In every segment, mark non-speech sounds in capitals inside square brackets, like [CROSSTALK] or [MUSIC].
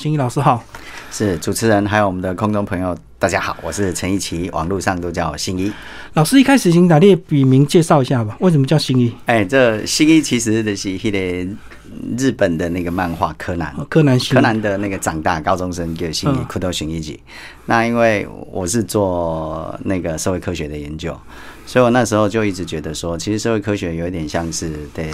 新一老师好，是主持人，还有我们的空中朋友，大家好，我是陈一奇，网络上都叫我新一。老师一开始请打列笔名介绍一下吧，为什么叫新一？哎，这新一其实的是那个日本的那个漫画柯南，柯南柯南的那个长大高中生叫新一，库头新一集。那因为我是做那个社会科学的研究。所以我那时候就一直觉得说，其实社会科学有一点像是对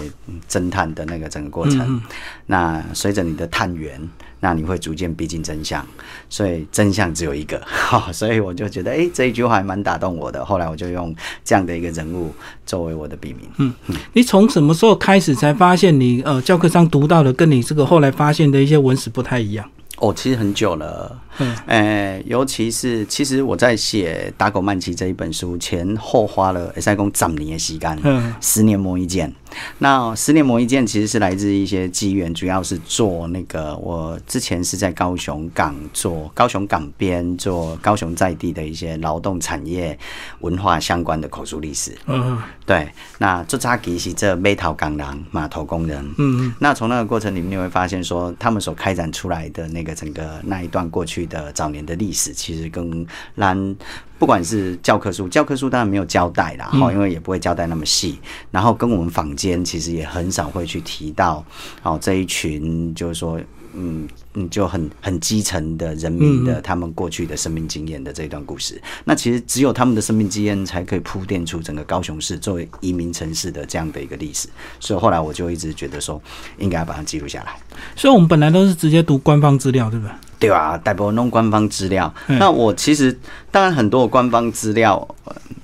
侦探的那个整个过程。那随着你的探源，那你会逐渐逼近真相。所以真相只有一个，[LAUGHS] 所以我就觉得，哎，这一句话还蛮打动我的。后来我就用这样的一个人物作为我的笔名。嗯，你从什么时候开始才发现你呃教科上读到的跟你这个后来发现的一些文史不太一样？哦，其实很久了，嗯，诶，尤其是其实我在写《打狗曼奇》这一本书前后花了三公十年的时间，嗯，十年磨一剑。那十年磨一剑其实是来自一些机缘，主要是做那个我之前是在高雄港做高雄港边做高雄在地的一些劳动产业文化相关的口述历史。嗯，对。那做扎吉是这煤头港人码头工人。嗯嗯。那从那个过程里面你会发现，说他们所开展出来的那个整个那一段过去的早年的历史，其实跟兰。不管是教科书，教科书当然没有交代啦，哈，因为也不会交代那么细。然后跟我们坊间其实也很少会去提到，哦，这一群就是说，嗯嗯，就很很基层的人民的他们过去的生命经验的这一段故事。那其实只有他们的生命经验才可以铺垫出整个高雄市作为移民城市的这样的一个历史。所以后来我就一直觉得说，应该要把它记录下来。所以我们本来都是直接读官方资料，对不对？对啊，大部分弄官方资料。那我其实当然很多的官方资料，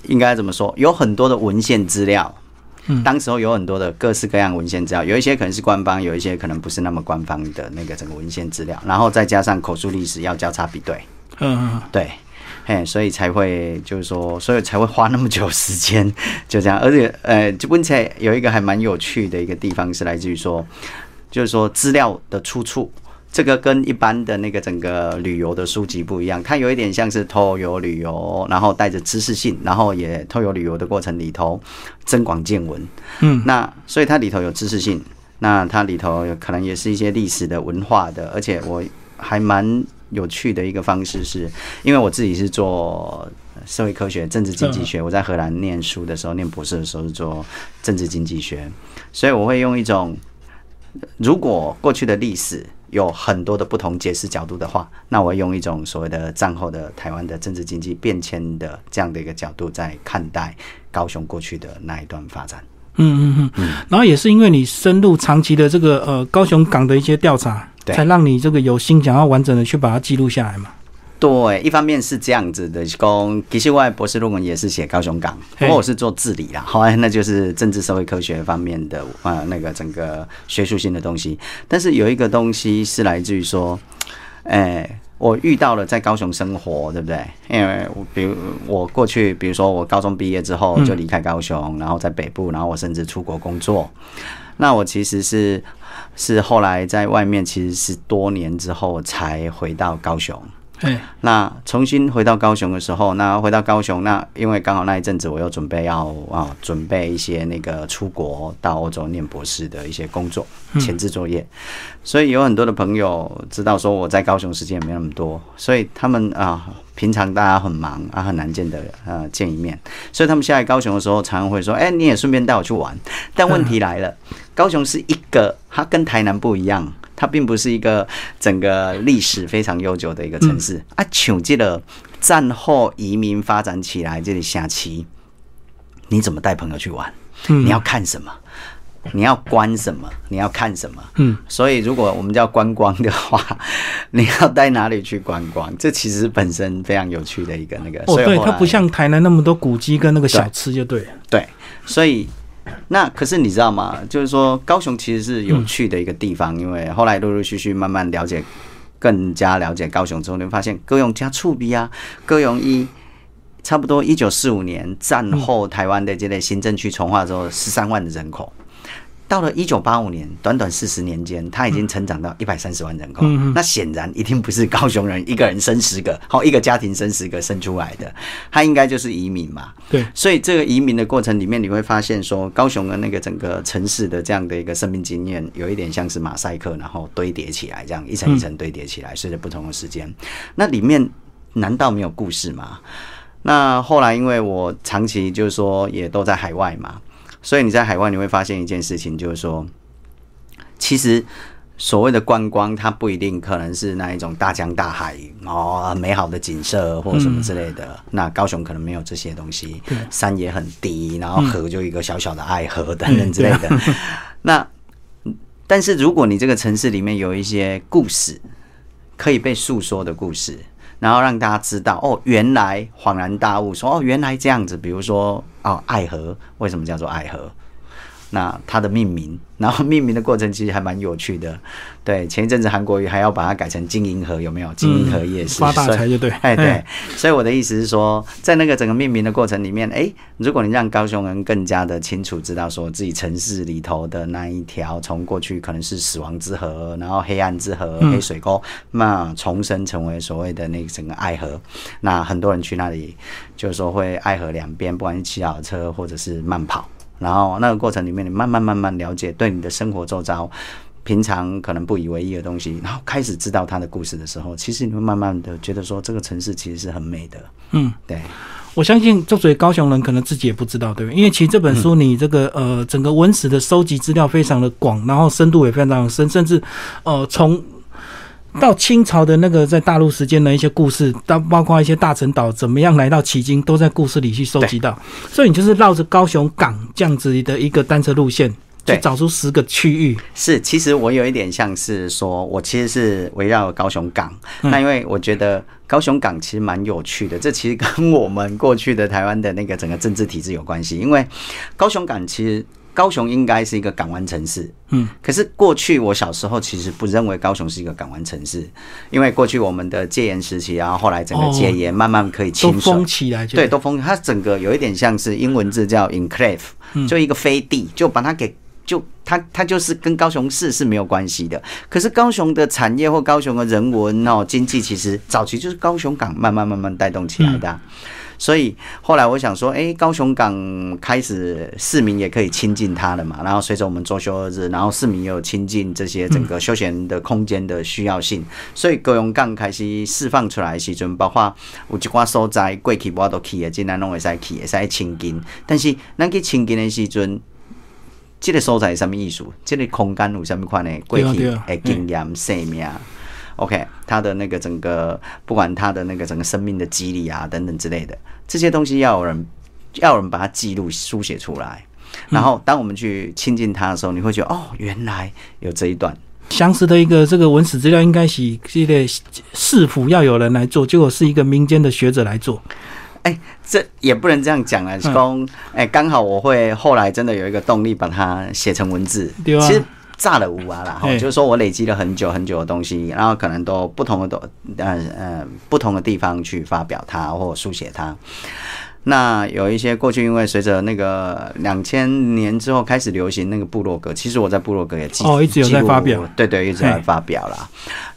应该怎么说？有很多的文献资料。嗯，当时候有很多的各式各样文献资料，有一些可能是官方，有一些可能不是那么官方的那个整个文献资料，然后再加上口述历史要交叉比对。嗯，对，嘿，所以才会就是说，所以才会花那么久时间，就这样。而且，呃，就问起来有一个还蛮有趣的一个地方，是来自于说，就是说资料的出处。这个跟一般的那个整个旅游的书籍不一样，它有一点像是偷游旅游，然后带着知识性，然后也偷游旅游的过程里头增广见闻。嗯，那所以它里头有知识性，那它里头可能也是一些历史的文化的，而且我还蛮有趣的一个方式是，因为我自己是做社会科学、政治经济学，我在荷兰念书的时候，念博士的时候是做政治经济学，所以我会用一种如果过去的历史。有很多的不同解释角度的话，那我用一种所谓的战后的台湾的政治经济变迁的这样的一个角度，在看待高雄过去的那一段发展。嗯嗯嗯。然后也是因为你深入长期的这个呃高雄港的一些调查，才让你这个有心想要完整的去把它记录下来嘛。对，一方面是这样子的，讲其实我博士论文也是写高雄港，不过我是做治理啦，[LAUGHS] 后来那就是政治社会科学方面的啊，那个整个学术性的东西。但是有一个东西是来自于说，哎，我遇到了在高雄生活，对不对？因为我比如我过去，比如说我高中毕业之后就离开高雄，然后在北部，然后我甚至出国工作。那我其实是是后来在外面，其实是多年之后才回到高雄。[LAUGHS] 那重新回到高雄的时候，那回到高雄，那因为刚好那一阵子我又准备要啊准备一些那个出国到欧洲念博士的一些工作前置作业，所以有很多的朋友知道说我在高雄时间也没那么多，所以他们啊平常大家很忙啊很难见的呃见一面，所以他们下来高雄的时候常常会说，哎你也顺便带我去玩，但问题来了，高雄是一个它跟台南不一样。它并不是一个整个历史非常悠久的一个城市啊，像这个战后移民发展起来这里下棋，你怎么带朋友去玩？你要看什么？你要观什么？你要看什么？嗯，所以如果我们叫观光的话，[LAUGHS] 你要带哪里去观光？这其实本身非常有趣的一个那个。哦，对，它不像台南那么多古迹跟那个小吃，就对了。对，所以。那可是你知道吗？就是说高雄其实是有趣的一个地方，因为后来陆陆续续慢慢了解，更加了解高雄之后，你会发现高雄加触鼻啊，高雄一差不多一九四五年战后台湾的这类行政区重划之后，十三万的人口，到了一九八五年，短短四十年间，他已经成长到一百三十万人口。那显然一定不是高雄人一个人生十个，好一个家庭生十个生出来的，他应该就是移民嘛。对，所以这个移民的过程里面，你会发现说，高雄的那个整个城市的这样的一个生命经验，有一点像是马赛克，然后堆叠起来，这样一层一层堆叠起来，随着不同的时间，那里面难道没有故事吗？那后来因为我长期就是说也都在海外嘛。所以你在海外你会发现一件事情，就是说，其实所谓的观光，它不一定可能是那一种大江大海哦，美好的景色或什么之类的。那高雄可能没有这些东西，山也很低，然后河就一个小小的爱河等等之类的。[LAUGHS] 那但是如果你这个城市里面有一些故事可以被诉说的故事。然后让大家知道哦，原来恍然大悟，说哦，原来这样子。比如说哦，爱河为什么叫做爱河？那它的命名。然后命名的过程其实还蛮有趣的，对，前一阵子韩国瑜还要把它改成金银河，有没有？金银河夜市发大财就对，哎对，所以我的意思是说，在那个整个命名的过程里面，哎，如果你让高雄人更加的清楚知道说自己城市里头的那一条从过去可能是死亡之河，然后黑暗之河、黑水沟，那重生成为所谓的那个整个爱河，那很多人去那里就是说会爱河两边，不管是骑脚车或者是慢跑。然后那个过程里面，你慢慢慢慢了解对你的生活周遭，平常可能不以为意的东西，然后开始知道他的故事的时候，其实你会慢慢的觉得说，这个城市其实是很美的。嗯，对，我相信作为高雄人，可能自己也不知道，对不对？因为其实这本书你这个呃整个文史的收集资料非常的广，然后深度也非常深，甚至呃从。到清朝的那个在大陆时间的一些故事，到包括一些大陈岛怎么样来到旗津，都在故事里去收集到。所以你就是绕着高雄港这样子的一个单车路线，去找出十个区域。是，其实我有一点像是说，我其实是围绕高雄港。那因为我觉得高雄港其实蛮有趣的，这其实跟我们过去的台湾的那个整个政治体制有关系。因为高雄港其实。高雄应该是一个港湾城市，嗯，可是过去我小时候其实不认为高雄是一个港湾城市，因为过去我们的戒严时期，然后后来整个戒严慢慢可以清封起来，对，都封，它整个有一点像是英文字叫 enclave，就一个飞地，就把它给就它它就是跟高雄市是没有关系的。可是高雄的产业或高雄的人文哦经济，其实早期就是高雄港慢慢慢慢带动起来的。所以后来我想说，哎，高雄港开始市民也可以亲近它了嘛。然后随着我们周休二日，然后市民也有亲近这些整个休闲的空间的需要性。所以高雄港开始释放出来的时阵，包括有一寡所在过去我都去的，今咱拢会使去，会使亲近。但是咱去亲近的时阵，这个所在什么意思？这个空间有什么款的过去的经验生命？OK，他的那个整个，不管他的那个整个生命的机理啊等等之类的，这些东西要有人要有人把它记录书写出来。然后当我们去亲近他的时候，你会觉得哦，原来有这一段相似的一个这个文史资料，应该是这个市府要有人来做，结果是一个民间的学者来做。哎，这也不能这样讲啊，公。哎，刚好我会后来真的有一个动力把它写成文字。对啊。炸了屋啊，然后就是说我累积了很久很久的东西，然后可能都不同的都呃呃不同的地方去发表它或书写它。那有一些过去，因为随着那个两千年之后开始流行那个部落格，其实我在部落格也记哦，一直有在发表，对对，一直在发表啦。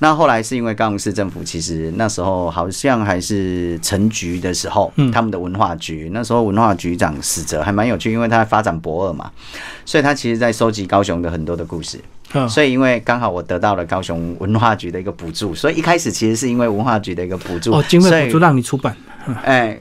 那后来是因为高雄市政府，其实那时候好像还是成局的时候，他们的文化局那时候文化局长史哲还蛮有趣，因为他发展博二嘛，所以他其实在收集高雄的很多的故事。所以因为刚好我得到了高雄文化局的一个补助，所以一开始其实是因为文化局的一个补助，哦，经费补助让你出版，哎。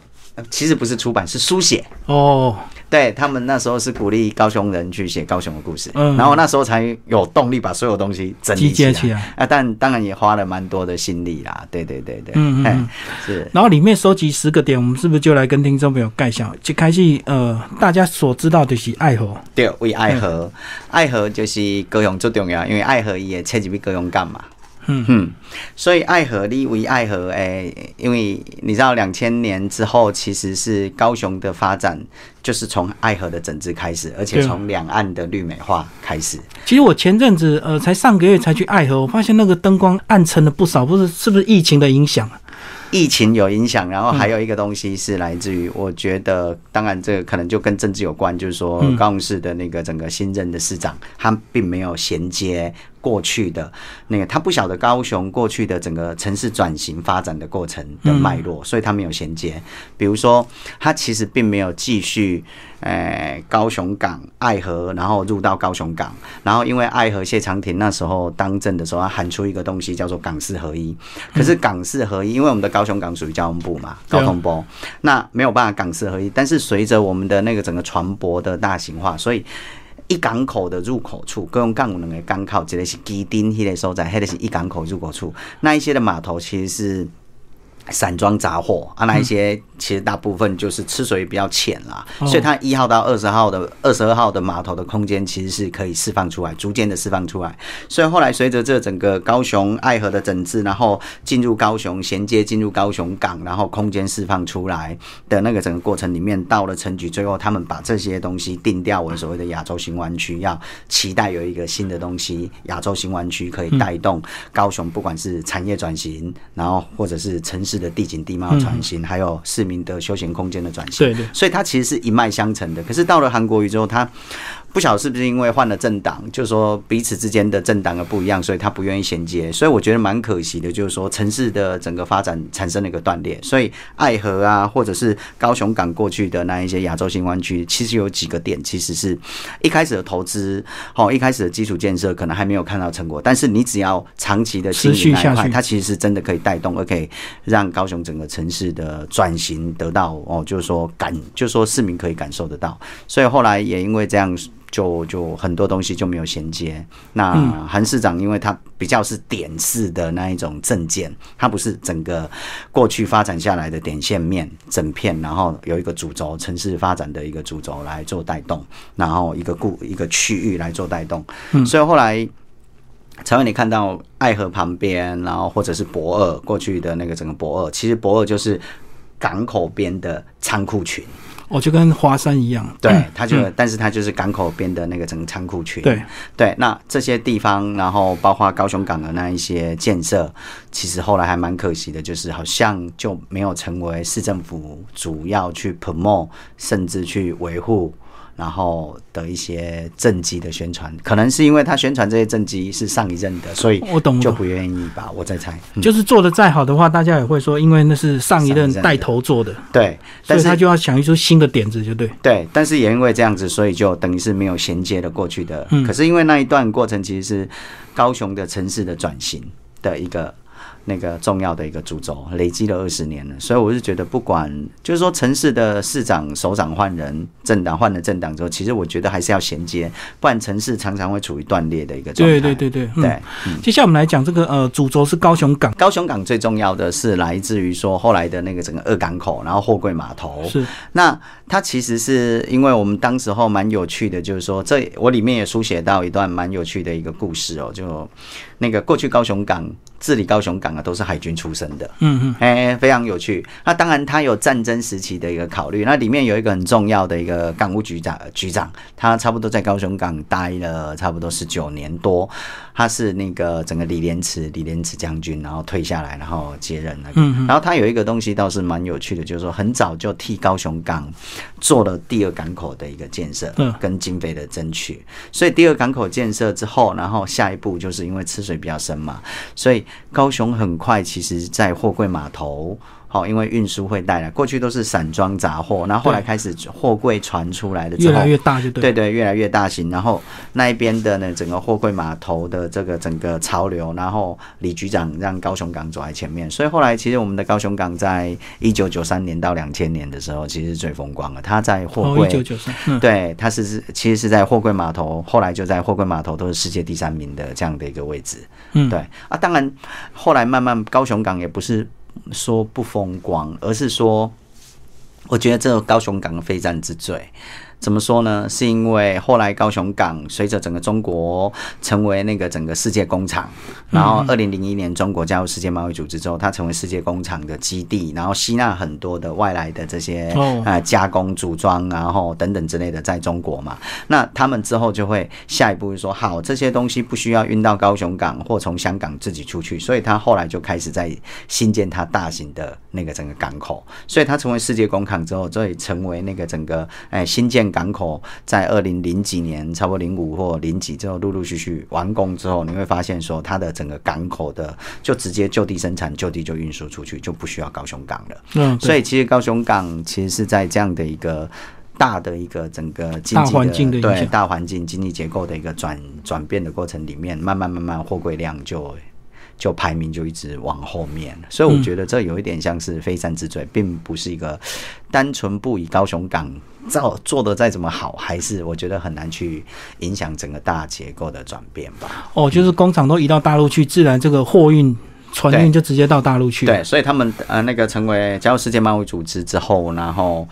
其实不是出版，是书写哦。对他们那时候是鼓励高雄人去写高雄的故事，然后那时候才有动力把所有东西整理起来。啊，但当然也花了蛮多的心力啦。对对对对，嗯嗯，是。然后里面收集十个点，我们是不是就来跟听众朋友介绍？就开始呃，大家所知道的是爱河，对，为爱河，爱河就是高雄最重要，因为爱河也切入去高雄干嘛？嗯哼，所以爱河立为爱河，哎，因为你知道两千年之后，其实是高雄的发展，就是从爱河的整治开始，而且从两岸的绿美化开始。其实我前阵子呃，才上个月才去爱河，我发现那个灯光暗沉了不少，不是是不是疫情的影响？疫情有影响，然后还有一个东西是来自于，我觉得当然这个可能就跟政治有关，就是说高雄市的那个整个新任的市长，他并没有衔接。过去的那个，他不晓得高雄过去的整个城市转型发展的过程的脉络，所以他没有衔接。比如说，他其实并没有继续，诶，高雄港爱河，然后入到高雄港，然后因为爱河谢长廷那时候当政的时候，他喊出一个东西叫做港市合一。可是港市合一，因为我们的高雄港属于交通部嘛，高通波，那没有办法港市合一。但是随着我们的那个整个船舶的大型化，所以。一港口的入口处，各用港有两个港口，一个是基丁，迄个所在，迄个是一港口入口处，那一些的码头其实是。散装杂货啊，那一些其实大部分就是吃水比较浅啦，所以它一号到二十号的二十二号的码头的空间其实是可以释放出来，逐渐的释放出来。所以后来随着这整个高雄爱河的整治，然后进入高雄衔接进入高雄港，然后空间释放出来的那个整个过程里面，到了城局最后他们把这些东西定调为所谓的亚洲新湾区，要期待有一个新的东西，亚洲新湾区可以带动高雄，不管是产业转型，然后或者是城市。的地景地貌转型，还有市民的休闲空间的转型，对对，所以它其实是一脉相承的。可是到了韩国语之后，它。不晓得是不是因为换了政党，就是说彼此之间的政党的不一样，所以他不愿意衔接，所以我觉得蛮可惜的。就是说城市的整个发展产生了一个断裂，所以爱河啊，或者是高雄港过去的那一些亚洲新湾区，其实有几个点，其实是一开始的投资，好，一开始的基础建设可能还没有看到成果，但是你只要长期的持续下去，它其实是真的可以带动，而可以让高雄整个城市的转型得到哦，就是说感，就是说市民可以感受得到。所以后来也因为这样。就就很多东西就没有衔接。那韩市长，因为他比较是点式的那一种证件，他不是整个过去发展下来的点线面整片，然后有一个主轴，城市发展的一个主轴来做带动，然后一个固一个区域来做带动。所以后来才会你看到爱河旁边，然后或者是博二过去的那个整个博二，其实博二就是港口边的仓库群。哦，就跟华山一样，对，它就，但是它就是港口边的那个整个仓库群，对对。那这些地方，然后包括高雄港的那一些建设，其实后来还蛮可惜的，就是好像就没有成为市政府主要去 promote，甚至去维护。然后的一些政绩的宣传，可能是因为他宣传这些政绩是上一任的，所以我懂就不愿意吧。我在猜，就是做的再好的话，大家也会说，因为那是上一任带头做的，对，但是他就要想一出新的点子，就对。对，但是也因为这样子，所以就等于是没有衔接了过去的。可是因为那一段过程其实是高雄的城市的转型的一个。那个重要的一个主轴，累积了二十年了，所以我是觉得，不管就是说城市的市长、首长换人，政党换了政党之后，其实我觉得还是要衔接，不然城市常常会处于断裂的一个状态。对对对对对。接下来我们来讲这个呃，主轴是高雄港。高雄港最重要的是来自于说后来的那个整个二港口，然后货柜码头。是。那它其实是因为我们当时候蛮有趣的，就是说这我里面也书写到一段蛮有趣的一个故事哦，就那个过去高雄港。治理高雄港啊，都是海军出身的，嗯嗯，哎，非常有趣。那当然，他有战争时期的一个考虑。那里面有一个很重要的一个港务局长，局长，他差不多在高雄港待了差不多十九年多。他是那个整个李连池，李连池将军，然后退下来，然后接任了。嗯，然后他有一个东西倒是蛮有趣的，就是说很早就替高雄港做了第二港口的一个建设，嗯，跟经费的争取。所以第二港口建设之后，然后下一步就是因为吃水比较深嘛，所以高雄很快其实在货柜码头。好，因为运输会带来，过去都是散装杂货，然后后来开始货柜传出来的，越来越大就对，对对，越来越大型。然后那一边的呢，整个货柜码头的这个整个潮流，然后李局长让高雄港走在前面，所以后来其实我们的高雄港在一九九三年到两千年的时候，其实是最风光的。他在货柜，一九九三，对，他是是其实是在货柜码头，后来就在货柜码头都是世界第三名的这样的一个位置。嗯，对啊，当然后来慢慢高雄港也不是。说不风光，而是说，我觉得这个高雄港的非战之最，怎么说呢？是因为后来高雄港随着整个中国成为那个整个世界工厂，然后二零零一年中国加入世界贸易组织之后，它成为世界工厂的基地，然后吸纳很多的外来的这些呃加工组装，然后等等之类的在中国嘛。那他们之后就会下一步就说，好，这些东西不需要运到高雄港或从香港自己出去，所以他后来就开始在新建它大型的那个整个港口，所以它成为世界工厂之后，这以成为那个整个哎新建港口，在二零零几年，差不多零五或零几之后，陆陆续续完工之后，你会发现说它的整个港口的就直接就地生产，就地就运输出去，就不需要高雄港了。嗯，所以其实高雄港其实是在这样的一个大的一个整个经济的对大环境经济结构的一个转转变的过程里面，慢慢慢慢货柜量就。就排名就一直往后面，所以我觉得这有一点像是非山之罪，并不是一个单纯不以高雄港造做的再怎么好，还是我觉得很难去影响整个大结构的转变吧。哦，就是工厂都移到大陆去，自然这个货运船运就直接到大陆去。对，所以他们呃那个成为加入世界贸易组织之后，然后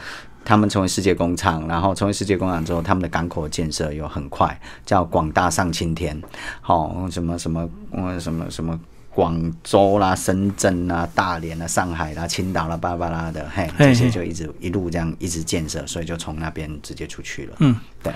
他们成为世界工厂，然后成为世界工厂之后，他们的港口建设又很快，叫广大上青天，好什么什么嗯什么什么。广州啦、深圳啦、大连啦、上海啦、青岛啦、巴巴拉的，嘿，这些就一直一路这样一直建设，所以就从那边直接出去了。嗯，对。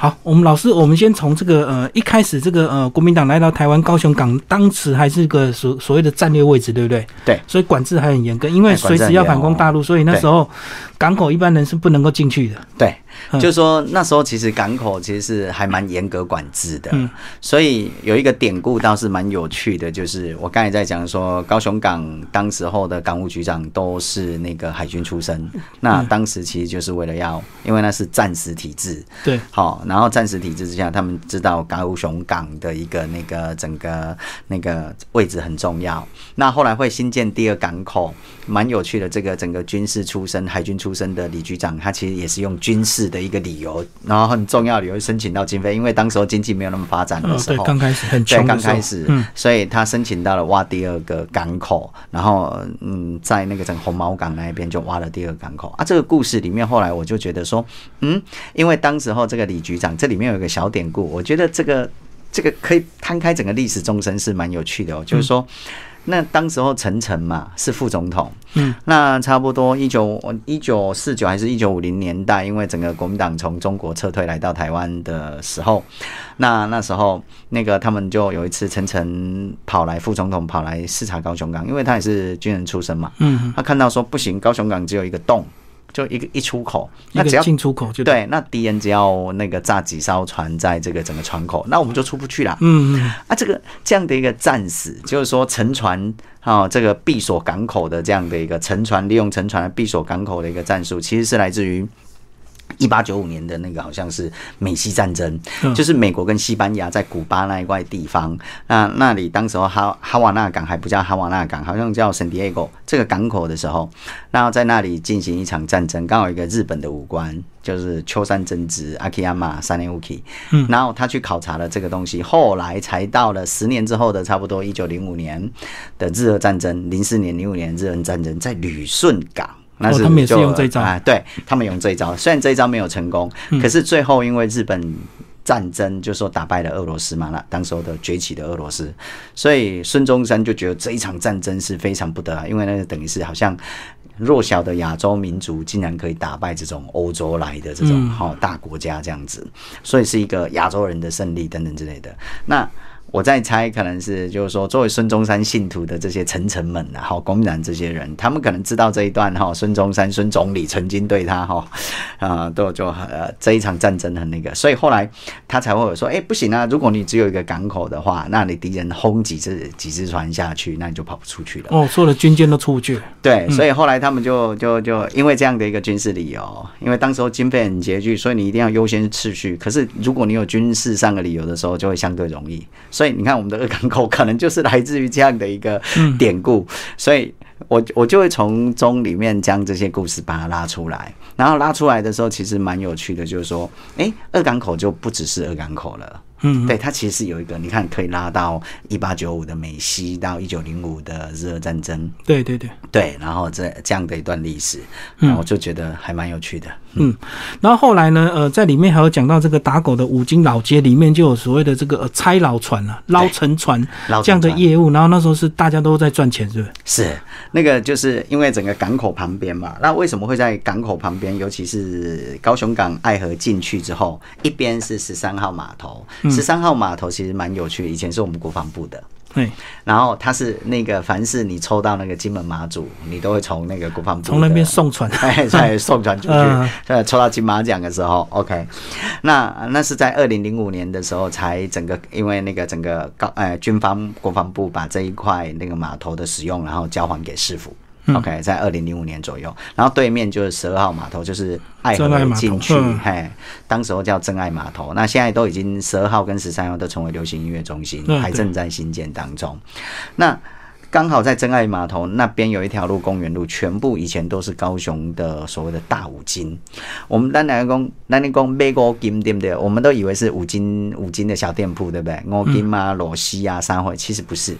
好，我们老师，我们先从这个呃一开始这个呃国民党来到台湾高雄港，当时还是个所所谓的战略位置，对不对？对。所以管制还很严格，因为随时要反攻大陆，所以那时候港口一般人是不能够进去的。对。就是说那时候其实港口其实是还蛮严格管制的，嗯所以有一个典故倒是蛮有趣的，就是我刚才在讲说高雄港当时候的港务局长都是那个海军出身，那当时其实就是为了要，因为那是战时体制，对，好，然后暂时体制之下，他们知道高雄港的一个那个整个那个位置很重要，那后来会新建第二港口，蛮有趣的，这个整个军事出身、海军出身的李局长，他其实也是用军事。的一个理由，然后很重要的理由申请到经费，因为当时候经济没有那么发展的时候，刚开始很穷，刚开始，所以他申请到了挖第二个港口，然后嗯，在那个整个红毛港那一边就挖了第二个港口啊。这个故事里面，后来我就觉得说，嗯，因为当时候这个李局长，这里面有一个小典故，我觉得这个这个可以摊开整个历史纵深是蛮有趣的哦，就是说。那当时候陈诚嘛是副总统，嗯，那差不多一九一九四九还是一九五零年代，因为整个国民党从中国撤退来到台湾的时候，那那时候那个他们就有一次陈诚跑来副总统跑来视察高雄港，因为他也是军人出身嘛，嗯，他看到说不行，高雄港只有一个洞。就一个一出口，那只要进出口就对。那敌人只要那个炸几艘船在这个整个窗口，那我们就出不去了。嗯嗯。啊，这个这样的一个战死，就是说沉船啊，这个闭锁港口的这样的一个沉船，利用沉船闭锁港口的一个战术，其实是来自于。一八九五年的那个好像是美西战争，就是美国跟西班牙在古巴那一块地方，那那里当时候哈哈瓦那港还不叫哈瓦那港，好像叫圣地亚哥这个港口的时候，然后在那里进行一场战争，刚好一个日本的武官就是秋山真直阿基亚马三年乌基，嗯，然后他去考察了这个东西，后来才到了十年之后的差不多一九零五年的日俄战争，零四年零五年日俄战争在旅顺港。那是他们也是用这一招。啊，对他们用这一招，虽然这一招没有成功，可是最后因为日本战争就说打败了俄罗斯嘛，那当时候的崛起的俄罗斯，所以孙中山就觉得这一场战争是非常不得，因为那个等于是好像弱小的亚洲民族竟然可以打败这种欧洲来的这种好大国家这样子，所以是一个亚洲人的胜利等等之类的。那我在猜，可能是就是说，作为孙中山信徒的这些臣臣们啊，哈，公然这些人，他们可能知道这一段哈，孙中山孙总理曾经对他哈 [LAUGHS] 啊，都就呃这一场战争很那个，所以后来他才会有说，哎，不行啊，如果你只有一个港口的话，那你敌人轰几只几只船下去，那你就跑不出去了。哦，所有的军舰都出不去。对，所以后来他们就就就因为这样的一个军事理由，因为当时候经费很拮据，所以你一定要优先次序。可是如果你有军事上的理由的时候，就会相对容易。所以你看，我们的二港口可能就是来自于这样的一个典故，所以我我就会从中里面将这些故事把它拉出来，然后拉出来的时候，其实蛮有趣的，就是说，哎，二港口就不只是二港口了。嗯，对，它其实是有一个，你看可以拉到一八九五的美西到一九零五的日俄战争，对对对，对，然后这这样的一段历史，然后我就觉得还蛮有趣的。嗯，然后后来呢，呃，在里面还有讲到这个打狗的五金老街里面就有所谓的这个呃拆老船啊、捞沉船捞这样的业务，然后那时候是大家都在赚钱，是不是？是那个，就是因为整个港口旁边嘛。那为什么会在港口旁边？尤其是高雄港爱河进去之后，一边是十三号码头。十三号码头其实蛮有趣的，以前是我们国防部的。对，然后它是那个，凡是你抽到那个金门马祖，你都会从那个国防部从那边的送船。[LAUGHS] 哎，再送船出去 [LAUGHS] 嗯，呃，抽到金马奖的时候，OK，那那是在二零零五年的时候，才整个因为那个整个高呃军方国防部把这一块那个码头的使用，然后交还给市府。OK，在二零零五年左右，然后对面就是十二号码头，就是爱河进去嗯，嘿，当时候叫真爱码头。那现在都已经十二号跟十三号都成为流行音乐中心，还正在新建当中。那刚好在真爱码头那边有一条路，公园路，全部以前都是高雄的所谓的大五金。我们单来讲，那你讲买五金对不对？我们都以为是五金五金的小店铺，对不对？五金啊、裸西啊、三会，其实不是。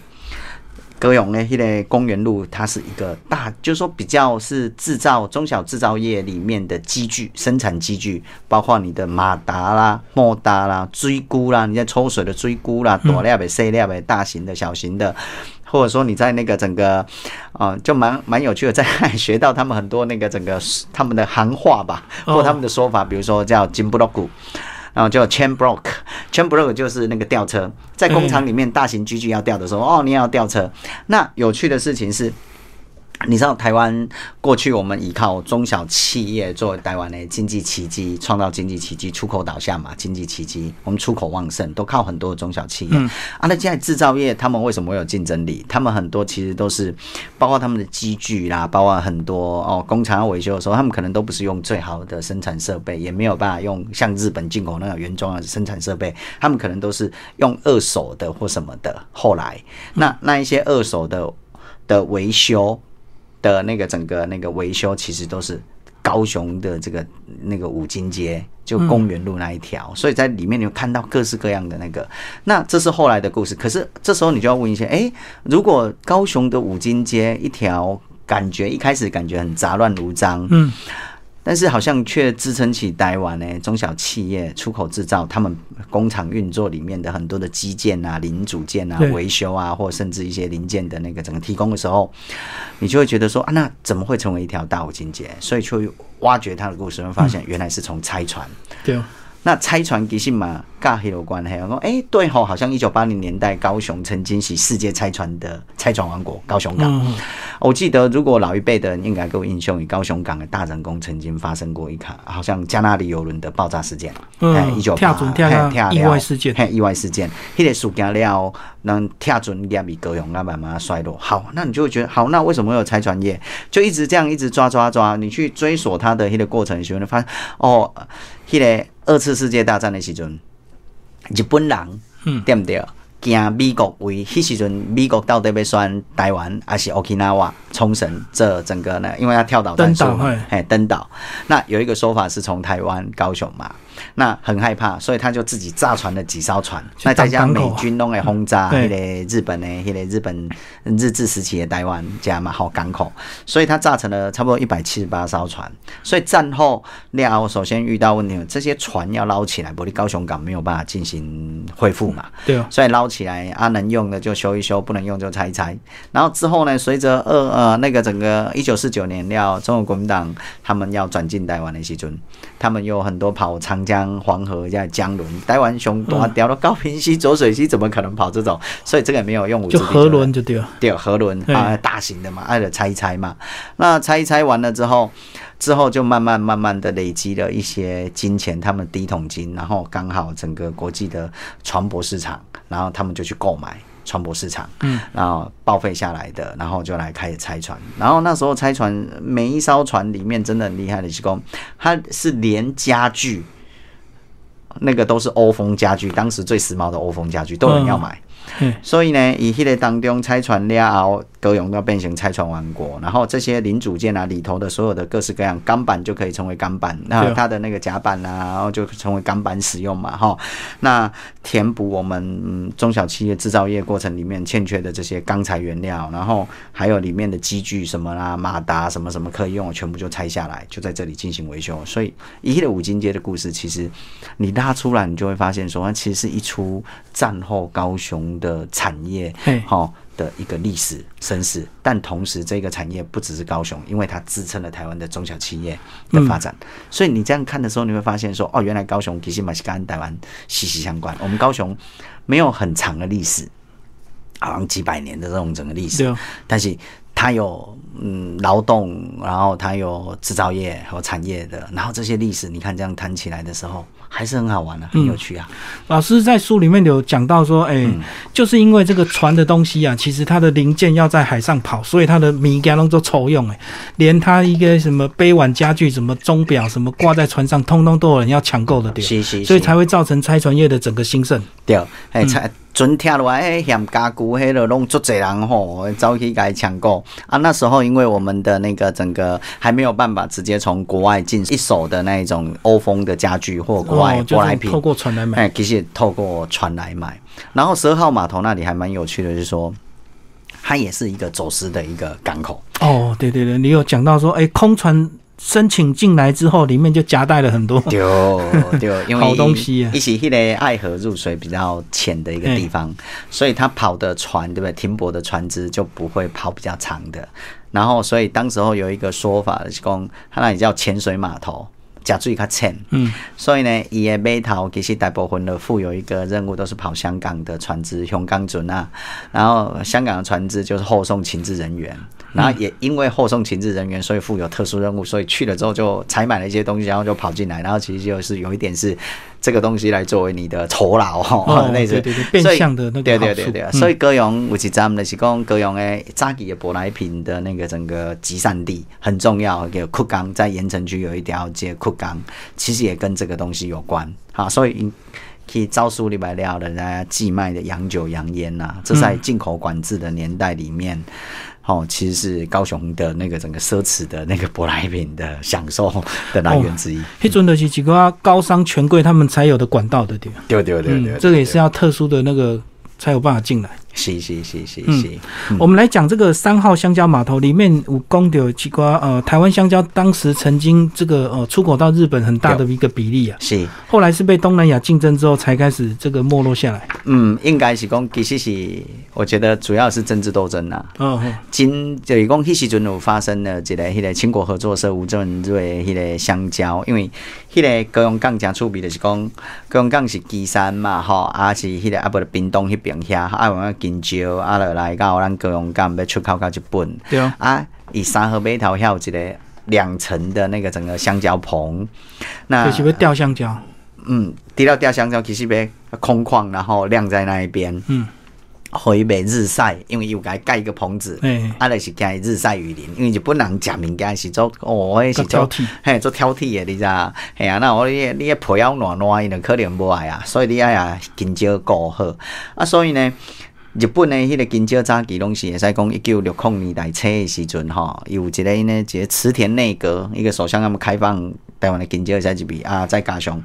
高雄呢，迄个公园路，它是一个大，就是说比较是制造中小制造业里面的机具生产机具，包括你的马达啦、莫达啦、锥菇啦，你在抽水的锥菇啦，大粒的、细粒的、大型的、小型的，或者说你在那个整个，啊、就蛮蛮有趣的，在 [LAUGHS] 学到他们很多那个整个他们的行话吧，哦或他们的说法，比如说叫金布洛古。然后叫 chain block，chain block 就是那个吊车，在工厂里面大型机具要吊的时候，哦，你也要吊车。那有趣的事情是，你知道台湾过去我们依靠中小企业作为台湾的经济奇迹，创造经济奇迹，出口导向嘛，经济奇迹，我们出口旺盛，都靠很多中小企业。啊，那现在制造业他们为什么会有竞争力？他们很多其实都是包括他们的机具啦，包括很多哦工厂要维修的时候，他们可能都不是用最好的生产设备，也没有办法用像日本进口那种原装的生产设备，他们可能都是用二手的或什么的。后来，那那一些二手的的维修的那个整个那个维修，其实都是高雄的这个那个五金街，就公园路那一条，所以在里面你会看到各式各样的那个。那这是后来的故事，可是这时候你就要问一下，诶，如果高雄的五金街一条，感觉一开始感觉很杂乱无章，嗯，但是好像却支撑起台湾呢中小企业出口制造，他们工厂运作里面的很多的基建啊、零组件啊、维修啊，或甚至一些零件的那个整个提供的时候，你就会觉得说啊，那怎么会成为一条大五金街？所以去挖掘它的故事，会发现原来是从拆船。对哦，那拆船其实嘛，跟黑有关系。我说，哎、对吼，好像一九八零年代高雄曾经是世界拆船的拆船王国，高雄港。嗯，我记得，如果老一辈的人应该给我印象，以高雄港的大人工曾经发生过一卡，好像加纳利游轮的爆炸事件。嗯一九跳船跳到意外事件嘿，意外事件，迄个事件了，能跳船业比高雄那慢慢衰落。好，那你就会觉得，好，那为什么会有拆船业？就一直这样一直抓抓抓，你去追索它的迄个过程的时候，你发现哦，迄、个二次世界大战的时阵，日本人，嗯对不对？惊美国为迄时阵，美国到底要选台湾还是 Okinawa 冲绳这整个呢？因为要跳岛战术哎，登岛。那有一个说法是从台湾高雄嘛，那很害怕，所以他就自己炸船了几艘船，那再加上美军弄来轰炸对迄个日本的迄个日本日治时期的台湾加嘛好港口，所以他炸成了差不多一百七十八艘船。所以战后廖，首先遇到问题，这些船要捞起来，不，你高雄港没有办法进行恢复嘛。对哦，所以捞起来啊，能用的就修一修，不能用就拆一拆。然后之后呢，随着二呃那个整个一九四九年廖，中国国民党他们要转进台湾的时阵，他们有很多跑长江、黄河在江轮，台湾熊多掉到高平溪、浊水溪，怎么可能跑这种？所以这个没有用武之地就河轮就对了，对，河轮啊，大型的嘛，挨着拆一拆嘛。那拆一拆完了之后，之后就慢慢慢慢的累积了一些金钱，他们第一桶金，然后刚好整个国际的船舶市场，然后他们就去购买。船舶市场，嗯，然后报废下来的，然后就来开始拆船。然后那时候拆船，每一艘船里面真的很厉害的是工，它是连家具，那个都是欧风家具，当时最时髦的欧风家具都有人要买。嗯，所以呢，以迄个当中拆船了后，高雄要变成拆船王国，然后这些零组件啊里头的所有的各式各样钢板就可以成为钢板，那它的那个甲板啊，然后就成为钢板使用嘛，哈。那填补我们中小企业制造业过程里面欠缺的这些钢材原料，然后还有里面的机具什么啦、马达什么什么可以用，全部就拆下来，就在这里进行维修。所以一系列五金街的故事，其实你拉出来，你就会发现说，它其实是一出战后高雄的产业，哈。的一个历史身世，但同时这个产业不只是高雄，因为它支撑了台湾的中小企业的发展。所以你这样看的时候，你会发现说，哦，原来高雄其实马是跟台湾息息相关。我们高雄没有很长的历史，好像几百年的这种整个历史，但是它有嗯劳动，然后它有制造业和产业的，然后这些历史，你看这样谈起来的时候。还是很好玩的，很有趣啊！老师在书里面有讲到说，哎，就是因为这个船的东西啊，其实它的零件要在海上跑，所以它的米加隆都抽用，哎，连它一个什么杯碗家具、什么钟表、什么挂在船上，通通都有人要抢购的，对，所以才会造成拆船业的整个兴盛。对，哎，拆。船听落来，嫌家具，迄个拢足侪人吼，走去甲伊抢购啊！那时候因为我们的那个整个还没有办法直接从国外进一手的那一种欧风的家具或国外舶来品，透过船来买。哎，其实透过船来买。然后十二号码头那里还蛮有趣的，就是说，它也是一个走私的一个港口。哦，对对对，你有讲到说，哎，空船。申请进来之后，里面就夹带了很多 [LAUGHS] 丢丢，因为好东西啊。一起迄个爱河入水比较浅的一个地方，所以他跑的船，对不对？停泊的船只就不会跑比较长的。然后，所以当时候有一个说法是讲，他那里叫潜水码头，加注意较浅。嗯，所以呢，伊的码头其实大部分的负有一个任务，都是跑香港的船只，香港船啊。然后香港的船只就是后送情治人员。然后也因为后送情治人员，所以负有特殊任务，所以去了之后就采买了一些东西，然后就跑进来，然后其实就是有一点是这个东西来作为你的酬劳哈，[LAUGHS] 那对对对，变相的那个对对对对，所以高雄有一站的是讲高雄的早期的舶来品的那个整个集散地很重要，有库港，在盐城区有一条街库港，其实也跟这个东西有关。好，所以可以招数里边料的人家寄卖的洋酒洋烟呐，这在进口管制的年代里面。哦，其实是高雄的那个整个奢侈的那个舶来品的享受的来源之一。迄阵的是几个高商权贵他们才有的管道的。对对对对，这个也是要特殊的那个才有办法进来。是是是是是，我们来讲这个三号香蕉码头里面，五公有几瓜呃，台湾香蕉当时曾经这个呃出口到日本很大的一个比例啊，是后来是被东南亚竞争之后才开始这个没落下来。嗯，应该是讲其实是我觉得主要是政治斗争呐。嗯，今就是讲迄时阵有发生了一个迄个清国合作社吴正瑞迄个香蕉，因为迄个高雄港诚出名就是讲高雄港是基山嘛，吼，啊是迄个啊不屏东迄边遐啊往金蕉啊，落来到咱高雄港要出口到日本。对啊，伊三河码头遐有一个两层的那个整个香蕉棚，那就是要吊香蕉。嗯，除了吊香蕉，其实要空旷，然后晾在那一边。嗯。回北日晒，因为有该盖一个棚子，啊，就是惊伊日晒雨淋。因为日本人食物件是做哦，是做嘿做挑剔的，你知？嘿啊，那我你你皮要软软，伊就可能无爱啊。所以你爱啊，金蕉够好啊。所以呢，日本的迄个金蕉早期拢是会使讲一九六零年代初的时阵吼，有一个呢，一个池田内阁一个首相，他们开放台湾的金蕉在这边啊，再加上。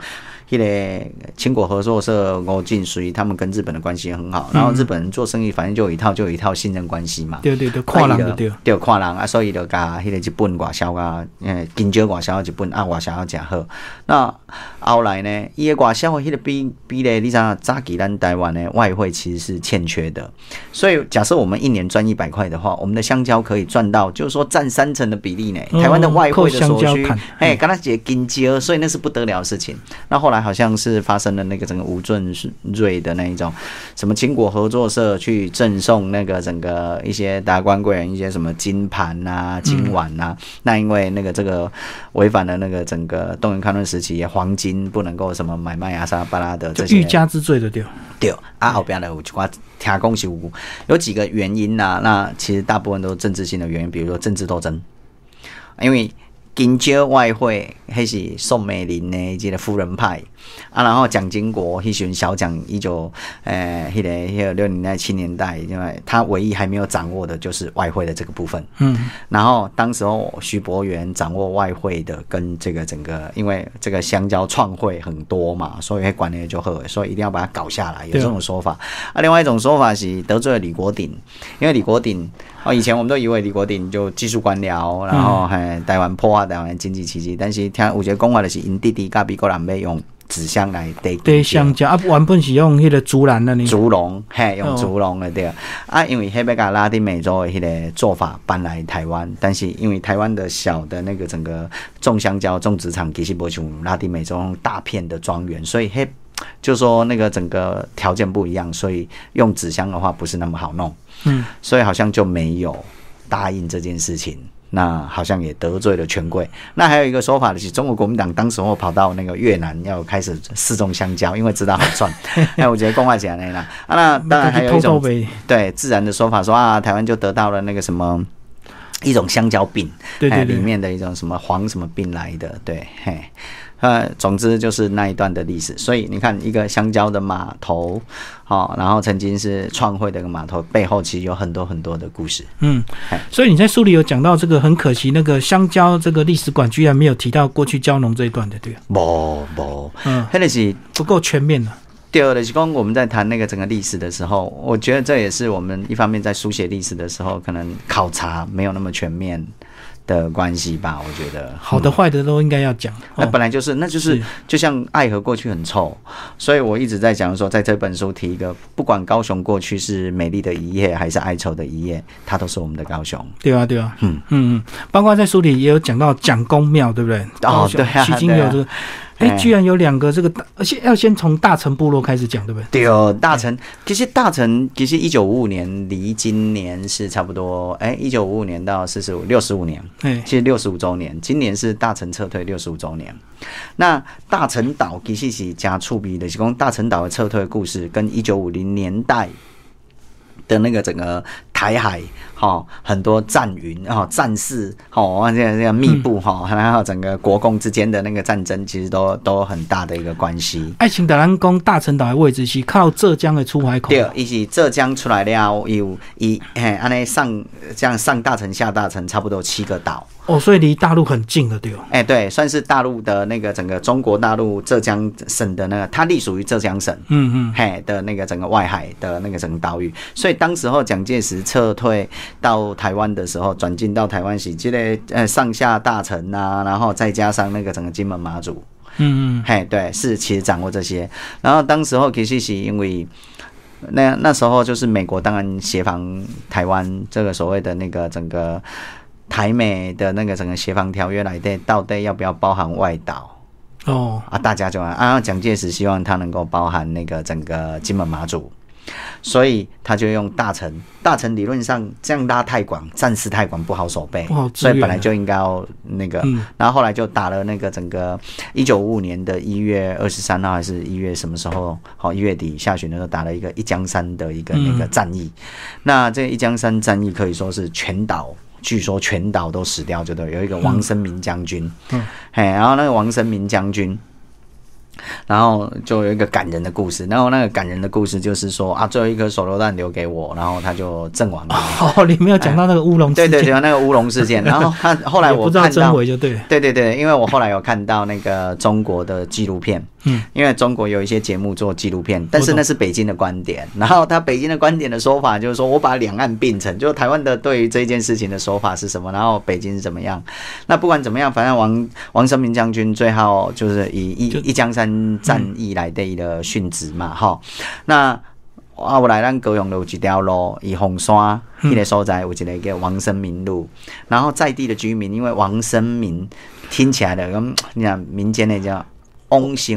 迄个青果合作社吴进水，他们跟日本的关系很好，然后日本人做生意反正就有一套，就有一套信任关系嘛。对对对，跨人的对，对跨人啊，所以就甲迄个日本外销啊，诶，金蕉外销日本啊，外销诚好。那后来呢，伊个外销迄个比比咧，你知影早期咱台湾的外汇其实是欠缺的，所以假设我们一年赚一百块的话，我们的香蕉可以赚到，就是说占三成的比例呢。台湾的外汇的所需，哎，跟他结金蕉，所以那是不得了的事情。那后来。好像是发生了那个整个吴俊瑞的那一种什么清国合作社去赠送那个整个一些达官贵人一些什么金盘呐、金碗呐，那因为那个这个违反了那个整个动员戡乱时期黄金不能够什么买卖啊、沙巴拉的这些。欲加之罪的对。对啊，后边的有句话听讲是有有几个原因呐，那其实大部分都是政治性的原因，比如说政治斗争，因为。金蕉外汇，迄是宋美龄的这个夫人派，啊，然后蒋经国一群小蒋一九呃，迄个迄个六零代七年代，因为他唯一还没有掌握的就是外汇的这个部分。嗯，然后当时候徐博元掌握外汇的跟这个整个，因为这个香蕉创汇很多嘛，所以管理就好，所以一定要把它搞下来，有这种说法。啊，另外一种说法是得罪了李国鼎，因为李国鼎哦，以前我们都以为李国鼎就技术官僚，然后还台湾破坏台湾经济奇迹，但是听有一个讲话就是因弟弟甲美国人要用纸箱来对对香蕉啊，原本是用迄个竹篮的呢，竹笼，嘿，用竹笼的对。啊，因为迄边甲拉丁美洲的迄个做法搬来台湾，但是因为台湾的小的那个整个种香蕉种植场其实不像拉丁美洲大片的庄园，所以嘿。就说那个整个条件不一样，所以用纸箱的话不是那么好弄，嗯，所以好像就没有答应这件事情。那好像也得罪了权贵。那还有一个说法的是，中国国民党当时候跑到那个越南要开始试种香蕉，因为知道好赚。[LAUGHS] 哎，我觉得公话起来啦。啊，那当然还有一种对自然的说法，说啊，台湾就得到了那个什么一种香蕉病，对对里面的一种什么黄什么病来的，对，嘿。呃，总之就是那一段的历史，所以你看一个香蕉的码头，好，然后曾经是创汇的一个码头，背后其实有很多很多的故事。嗯，所以你在书里有讲到这个，很可惜那个香蕉这个历史馆居然没有提到过去蕉农这一段的，对啊？不不，嗯，真的是不够全面了。第二的是，光我们在谈那个整个历史的时候，我觉得这也是我们一方面在书写历史的时候，可能考察没有那么全面。的关系吧，我觉得好的坏的都应该要讲。那本来就是，那就是就像爱和过去很臭，所以我一直在讲说，在这本书提一个，不管高雄过去是美丽的一页还是哀愁的一页，它都是我们的高雄。对啊，对啊，嗯嗯嗯，包括在书里也有讲到蒋公庙，对不对？哦，对啊，迄今有这个。哎，居然有两个这个大，而且要先从大臣部落开始讲，对不对？对哦，大臣其实大臣其实一九五五年离今年是差不多，哎，一九五五年到四十五六十五年，哎，其实六十五周年，今年是大臣撤退六十五周年。那大成岛其实是加触笔的，是讲大成岛的撤退故事跟一九五零年代的那个整个台海。哦，很多战云哦，战事哦，这样这样密布哈，然后整个国共之间的那个战争，其实都都很大的一个关系。爱情的南宫大陈岛的位置是靠浙江的出海口，对，以及浙江出来了，有一嘿，安尼上这样上大城下大城，差不多七个岛。哦，所以离大陆很近的，对吧。哎，对，算是大陆的那个整个中国大陆浙江省的那个，它隶属于浙江省，嗯嗯，嘿的那个整个外海的那个整个岛屿。所以当时候蒋介石撤退。到台湾的时候，转进到台湾时这个呃上下大臣呐，然后再加上那个整个金门马祖，嗯嗯，嘿，对，是其实掌握这些。然后当时候其实是因为那那时候就是美国当然协防台湾这个所谓的那个整个台美的那个整个协防条约来的，到底要不要包含外岛？哦啊，大家就啊，蒋介石希望他能够包含那个整个金门马祖。所以他就用大臣，大臣理论上这样拉太广，战事太广不好守备，所以本来就应该要那个，然后后来就打了那个整个一九五五年的一月二十三号还是一月什么时候？好，一月底下旬的时候打了一个一江山的一个那个战役。那这一江山战役可以说是全岛，据说全岛都死掉，就对，有一个王生明将军，嗯，嘿，然后那个王生明将军。然后就有一个感人的故事，然后那个感人的故事就是说啊，最后一颗手榴弹留给我，然后他就阵亡了。哦，你没有讲到那个乌龙事件，对对对，那个乌龙事件。然后他 [LAUGHS] 后来我看到，就对，对对对，因为我后来有看到那个中国的纪录片。嗯，因为中国有一些节目做纪录片，但是那是北京的观点。然后他北京的观点的说法就是说，我把两岸并成，就台湾的对于这件事情的说法是什么？然后北京是怎么样？那不管怎么样，反正王王生明将军最后就是以一一江山战役来的一个殉职嘛，哈。那啊，我来咱高雄有一条路，以红山那个所在有一个叫王生明路，然后在地的居民因为王生明听起来的咁你讲民间的叫。翁兴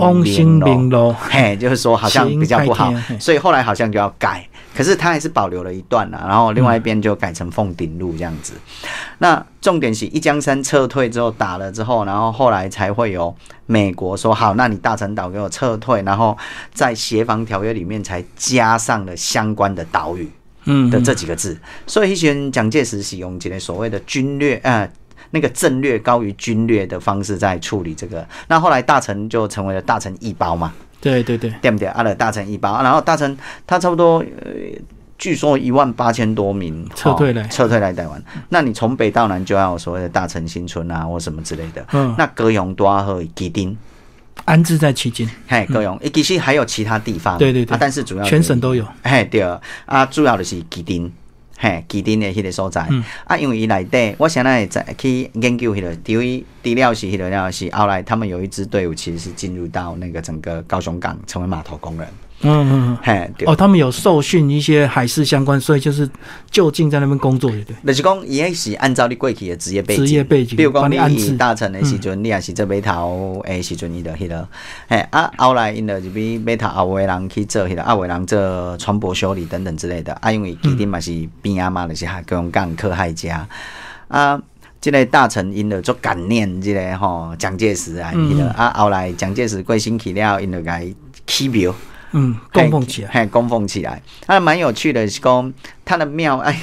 明路，嘿，就是说好像比较不好，所以后来好像就要改，可是他还是保留了一段啊，然后另外一边就改成凤顶路这样子。那重点是一江山撤退之后打了之后，然后后来才会有美国说好，那你大陈岛给我撤退，然后在协防条约里面才加上了相关的岛屿，嗯的这几个字。所以以前蒋介石使用这个所谓的军略，呃。那个战略高于军略的方式在处理这个。那后来大臣就成为了大臣一包嘛，对对对，对不对？阿了大城一包，然后大城他差不多呃。据说一万八千多名撤退来。撤退来台湾，那你从北到南就要所谓的大城新村啊，或什么之类的。嗯，那高雄多和基丁。安置在期间，嘿，高雄，其实还有其他地方，对对对，但是主要全省都有，嘿，对。啊，主要的是基丁，嘿，基丁的迄个所在，啊，因为伊内底，我现在在去研究迄个，第一资料是迄个了是后来他们有一支队伍其实是进入到那个整个高雄港，成为码头工人。嗯嗯嘿，哦，他们有受训一些海事相关，所以就是就近在那边工作，对不对？就是讲，伊也是按照你过去的职业背景，职业背景，比如讲你大臣的时阵，你也是做码头诶时阵，伊就迄个，嘿啊，后来因就入去码头，后尾人去做迄个，后尾人做船舶修理等等之类的。啊，因为基地嘛是边啊嘛，就是海各种港科海家啊，这个大臣因就做感念这个吼蒋介石啊，迄个啊，后来蒋介石过身去了，因就甲伊起庙。嗯，供奉起来，嘿，供奉起来，它蛮有趣的，是讲它的庙，[LAUGHS] 哎，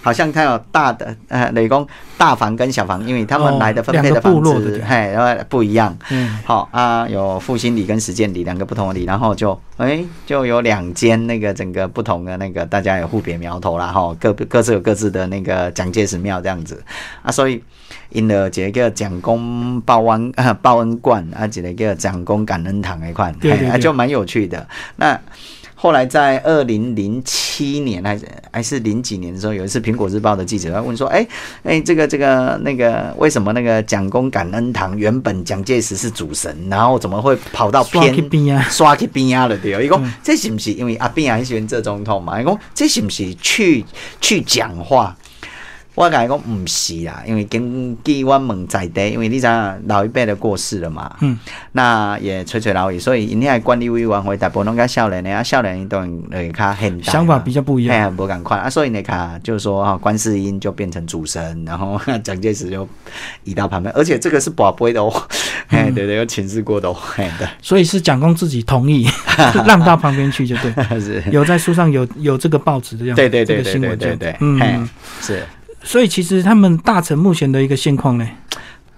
好像它有大的，呃，雷公大房跟小房，因为他们来的分配的房子，嘿，然后不一样，嗯，好啊，有复兴里跟实践里两个不同的里，然后就，哎，就有两间那个整个不同的那个，大家有互别苗头啦，哈，各各自有各自的那个蒋介石庙这样子，啊，所以。因了一个叫蒋公报恩 [LAUGHS] 报恩观啊，一个叫蒋公感恩堂那款，对就蛮有趣的。那后来在二零零七年还是还是零几年的时候，有一次苹果日报的记者问说：“哎哎，这个这个那个，为什么那个蒋公感恩堂原本蒋介石是主神，然后怎么会跑到偏刷去边啊了？对，伊讲这是不是因为阿扁很喜欢这总统嘛？伊讲这是不是去去讲话？”我感觉讲唔是啦，因为根据我问在地，因为你知老一辈的过世了嘛，嗯，那也垂垂老矣，所以因遐管理委员会大部分拢甲少年的啊，少年都会较现代，想法比较不一样，哎，无共款。啊，所以你看，就是说哈，观世音就变成主神，然后 [LAUGHS] 蒋介石就移到旁边，而且这个是宝贝的哦，哎，对对，有请示过的哦，对，所以是蒋公自己同意 [LAUGHS] 让到旁边去就对，[LAUGHS] 是。有在书上有有这个报纸的样子，对对对对对对对，嗯，是。所以其实他们大成目前的一个现况呢，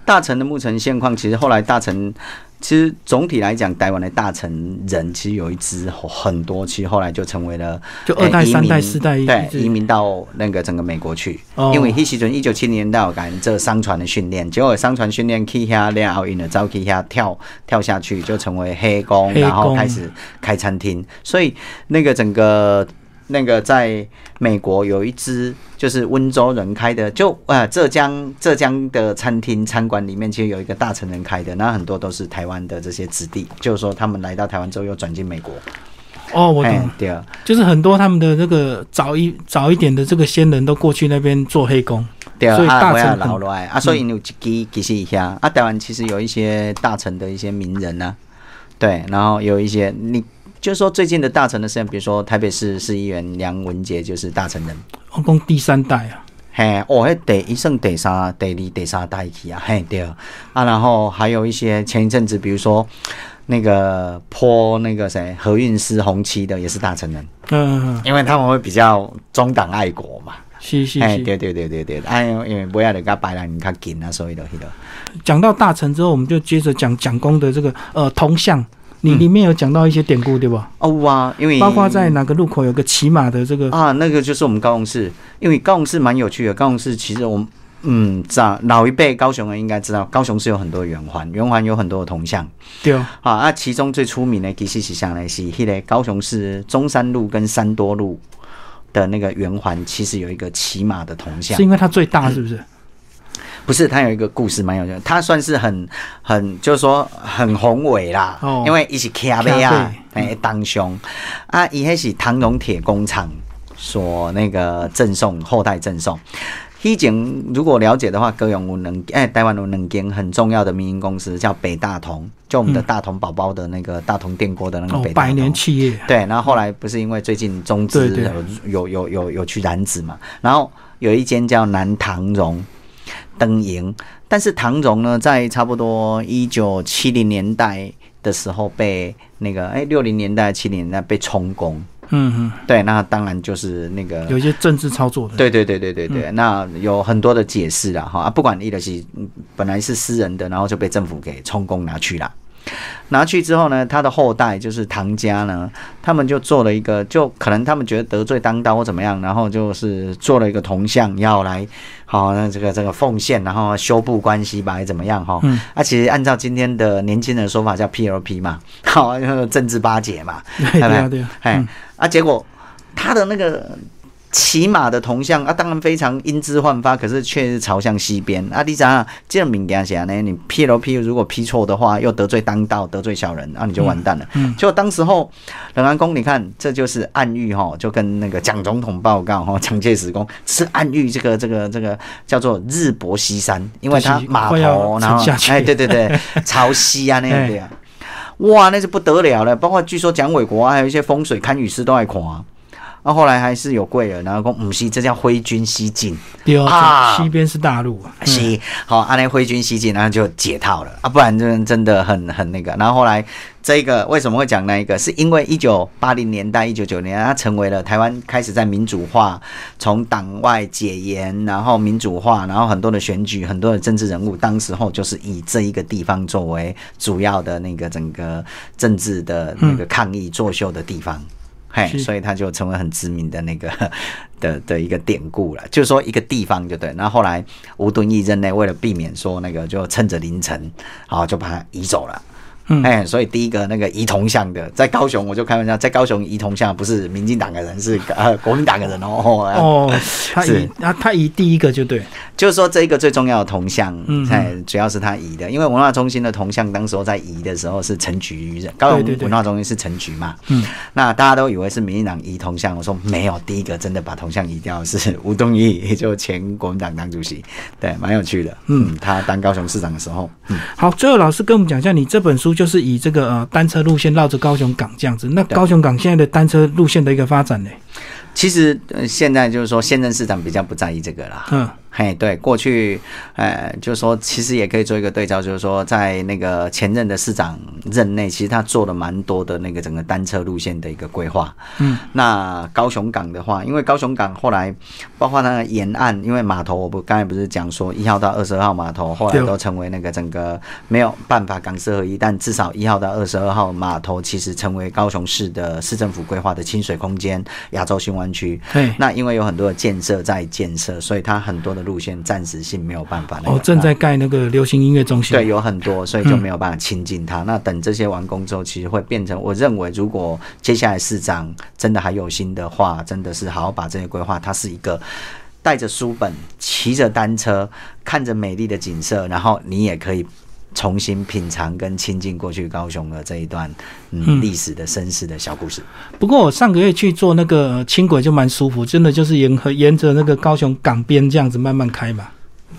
大成的目前现况，其实后来大成，其实总体来讲，台湾的大成人其实有一支很多，其实后来就成为了就二代、三代、四代，对，移民到那个整个美国去。因为迄时阵一九七零年代有干这商船的训练，结果商船训练去下练奥运的，早去下跳跳下去，就成为黑工，然后开始开餐厅。所以那个整个。那个在美国有一支就是温州人开的，就呃浙江浙江的餐厅餐馆里面其实有一个大成人开的，那很多都是台湾的这些子弟，就是说他们来到台湾之后又转进美国。哦，我懂，对啊，就是很多他们的那个早一早一点的这个先人都过去那边做黑工，对啊，所以大成老来啊，所以有几几其实一下啊，台湾其实有一些大臣的一些名人呢，对，然后有一些你。就是说，最近的大臣的事情，比如说台北市市议员梁文杰就是大臣人，我讲第三代啊，嘿，哦，迄第一胜第三、第二、第三代去啊，嘿，对。啊，然后还有一些前一阵子，比如说那个泼那个谁何韵诗红旗的，也是大臣人，嗯，因为他们会比较中党爱国嘛，是是是，对对对对对，哎，因为不要人家白人较紧啊，所以的迄个。讲到大臣之后，我们就接着讲蒋公的这个呃铜像。你里面有讲到一些典故，对吧？哦哇，因为包括在哪个路口有个骑马的这个啊，那个就是我们高雄市，因为高雄市蛮有趣的。高雄市其实我们嗯，道老一辈高雄人应该知道，高雄市有很多圆环，圆环有很多的铜像。对啊，啊，其中最出名的其实是像那是迄个高雄市中山路跟三多路的那个圆环，其实有一个骑马的铜像，是因为它最大，是不是？不是，他有一个故事蛮有趣，他算是很很就是说很宏伟啦，因为一起卡贝啊，哎当兄啊，伊迄是唐荣铁工厂所那个赠送后代赠送。以前如果了解的话，高雄有能哎台湾有能间很重要的民营公司叫北大同，就我们的大同宝宝的那个大同电锅的那个北百年企业。对，然后后来不是因为最近中资有有有有有去染指嘛，然后有一间叫南唐荣。灯营，但是唐荣呢，在差不多一九七零年代的时候被那个哎六零年代七零年代被充公，嗯嗯，对，那当然就是那个有一些政治操作的。对对对对对对，那有很多的解释啦哈啊，不管伊的是本来是私人的，然后就被政府给充公拿去了。拿去之后呢，他的后代就是唐家呢，他们就做了一个，就可能他们觉得得罪当道或怎么样，然后就是做了一个铜像要来，好那这个这个奉献，然后修补关系吧，还怎么样哈？嗯，啊，其实按照今天的年轻人说法叫 PLP 嘛，[LAUGHS] 好，政治巴结嘛，对对对，哎，啊，结果他的那个。骑马的铜像啊，当然非常英姿焕发，可是却是朝向西边啊！你想，这种名下呢，你批了批，如果 P 错的话，又得罪当道，得罪小人，啊，你就完蛋了。嗯，就当时候冷安公，你看，这就是暗喻哈，就跟那个蒋总统报告哈，蒋介石公是暗喻这个这个这个叫做日薄西山，因为他码头然后哎，对对对，朝西啊那样啊，哇，那是不得了了。包括据说蒋纬国还有一些风水堪舆师都爱看。那后来还是有贵人，然后讲母西，这叫挥军西进，对啊，西边是大陆啊，西好，阿那挥军西进，然后就解套了啊，不然真真的很很那个。然后后来这个为什么会讲那一个？是因为一九八零年代、一九九年，它成为了台湾开始在民主化，从党外解严，然后民主化，然后很多的选举，很多的政治人物，当时候就是以这一个地方作为主要的那个整个政治的那个抗议作秀的地方。哎，所以他就成为很知名的那个 [LAUGHS] 的的一个典故了，就是说一个地方就对。那后来吴敦义任内，为了避免说那个，就趁着凌晨，好就把他移走了。哎，所以第一个那个移铜像的，在高雄，我就开玩笑，在高雄移铜像不是民进党的人，是呃国民党的人哦。哦，他移他他移第一个就对，就是说这一个最重要的铜像，哎，主要是他移的，因为文化中心的铜像当时候在移的时候是陈菊人，高雄文化中心是陈菊嘛，嗯，那大家都以为是民进党移铜像，我说没有，第一个真的把铜像移掉是吴东义，也就前国民党党主席，对，蛮有趣的，嗯，他当高雄市长的时候，嗯，好，最后老师跟我们讲一下你这本书。就是以这个呃单车路线绕着高雄港这样子，那高雄港现在的单车路线的一个发展呢？其实现在就是说现任市长比较不在意这个啦。嗯。嘿，对，过去，呃，就是说，其实也可以做一个对照，就是说，在那个前任的市长任内，其实他做了蛮多的那个整个单车路线的一个规划。嗯，那高雄港的话，因为高雄港后来，包括那个沿岸，因为码头，我不刚才不是讲说一号到二十二号码头，后来都成为那个整个没有办法港市合一，但至少一号到二十二号码头其实成为高雄市的市政府规划的清水空间、亚洲新湾区。对，那因为有很多的建设在建设，所以它很多的。路线暂时性没有办法，哦，正在盖那个流行音乐中心，对，有很多，所以就没有办法亲近它。那等这些完工之后，其实会变成，我认为，如果接下来市长真的还有心的话，真的是好好把这些规划，它是一个带着书本、骑着单车、看着美丽的景色，然后你也可以。重新品尝跟亲近过去高雄的这一段嗯历史的绅士的小故事。不过我上个月去做那个轻轨就蛮舒服，真的就是沿和沿着那个高雄港边这样子慢慢开嘛。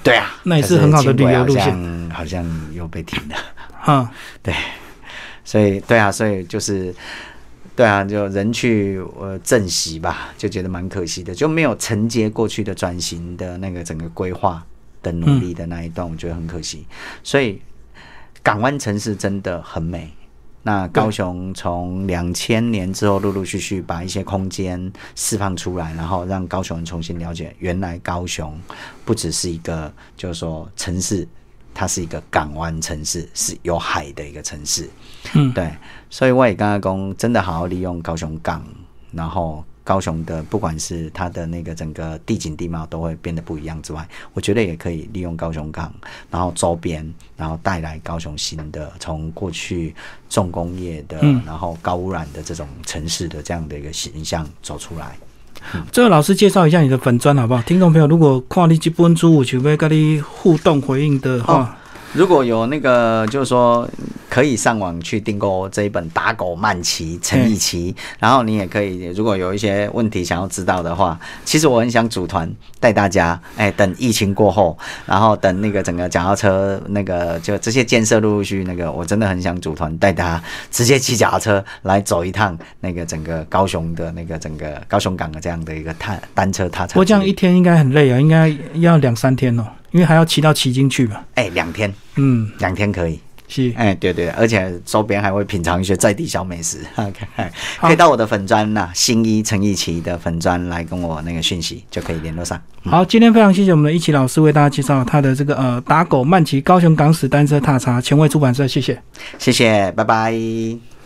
对啊，那也是很好的旅游路线。好像又被停了。哈，对，所以对啊，所以就是对啊，就人去呃正席吧，就觉得蛮可惜的，就没有承接过去的转型的那个整个规划的努力的那一段，我觉得很可惜。所以。港湾城市真的很美。那高雄从两千年之后，陆陆续续把一些空间释放出来，然后让高雄人重新了解，原来高雄不只是一个，就是说城市，它是一个港湾城市，是有海的一个城市。嗯，对。所以我也刚刚讲，真的好好利用高雄港，然后。高雄的不管是它的那个整个地景地貌都会变得不一样之外，我觉得也可以利用高雄港，然后周边，然后带来高雄新的从过去重工业的，然后高污染的这种城市的这样的一个形象走出来。这个老师介绍一下你的粉砖好不好？听众朋友，如果看你这本书，想要跟你互动回应的话。如果有那个，就是说可以上网去订购这一本《打狗慢骑陈奕奇》，然后你也可以，如果有一些问题想要知道的话，其实我很想组团带大家，哎，等疫情过后，然后等那个整个脚踏车那个就这些建设陆陆续那个，我真的很想组团带大家直接骑脚踏车来走一趟那个整个高雄的那个整个高雄港的这样的一个踏单车踏。我这样一天应该很累啊，应该要两三天哦。因为还要骑到旗津去嘛？哎，两天，嗯，两天可以。是，哎，对对，而且周边还会品尝一些在地小美食。[LAUGHS] OK，可以到我的粉砖呐，新一陈义奇的粉砖来跟我那个讯息，就可以联络上。好，今天非常谢谢我们的一奇老师为大家介绍他的这个呃打狗慢骑高雄港史单车踏查前卫出版社，谢谢，谢谢，拜拜。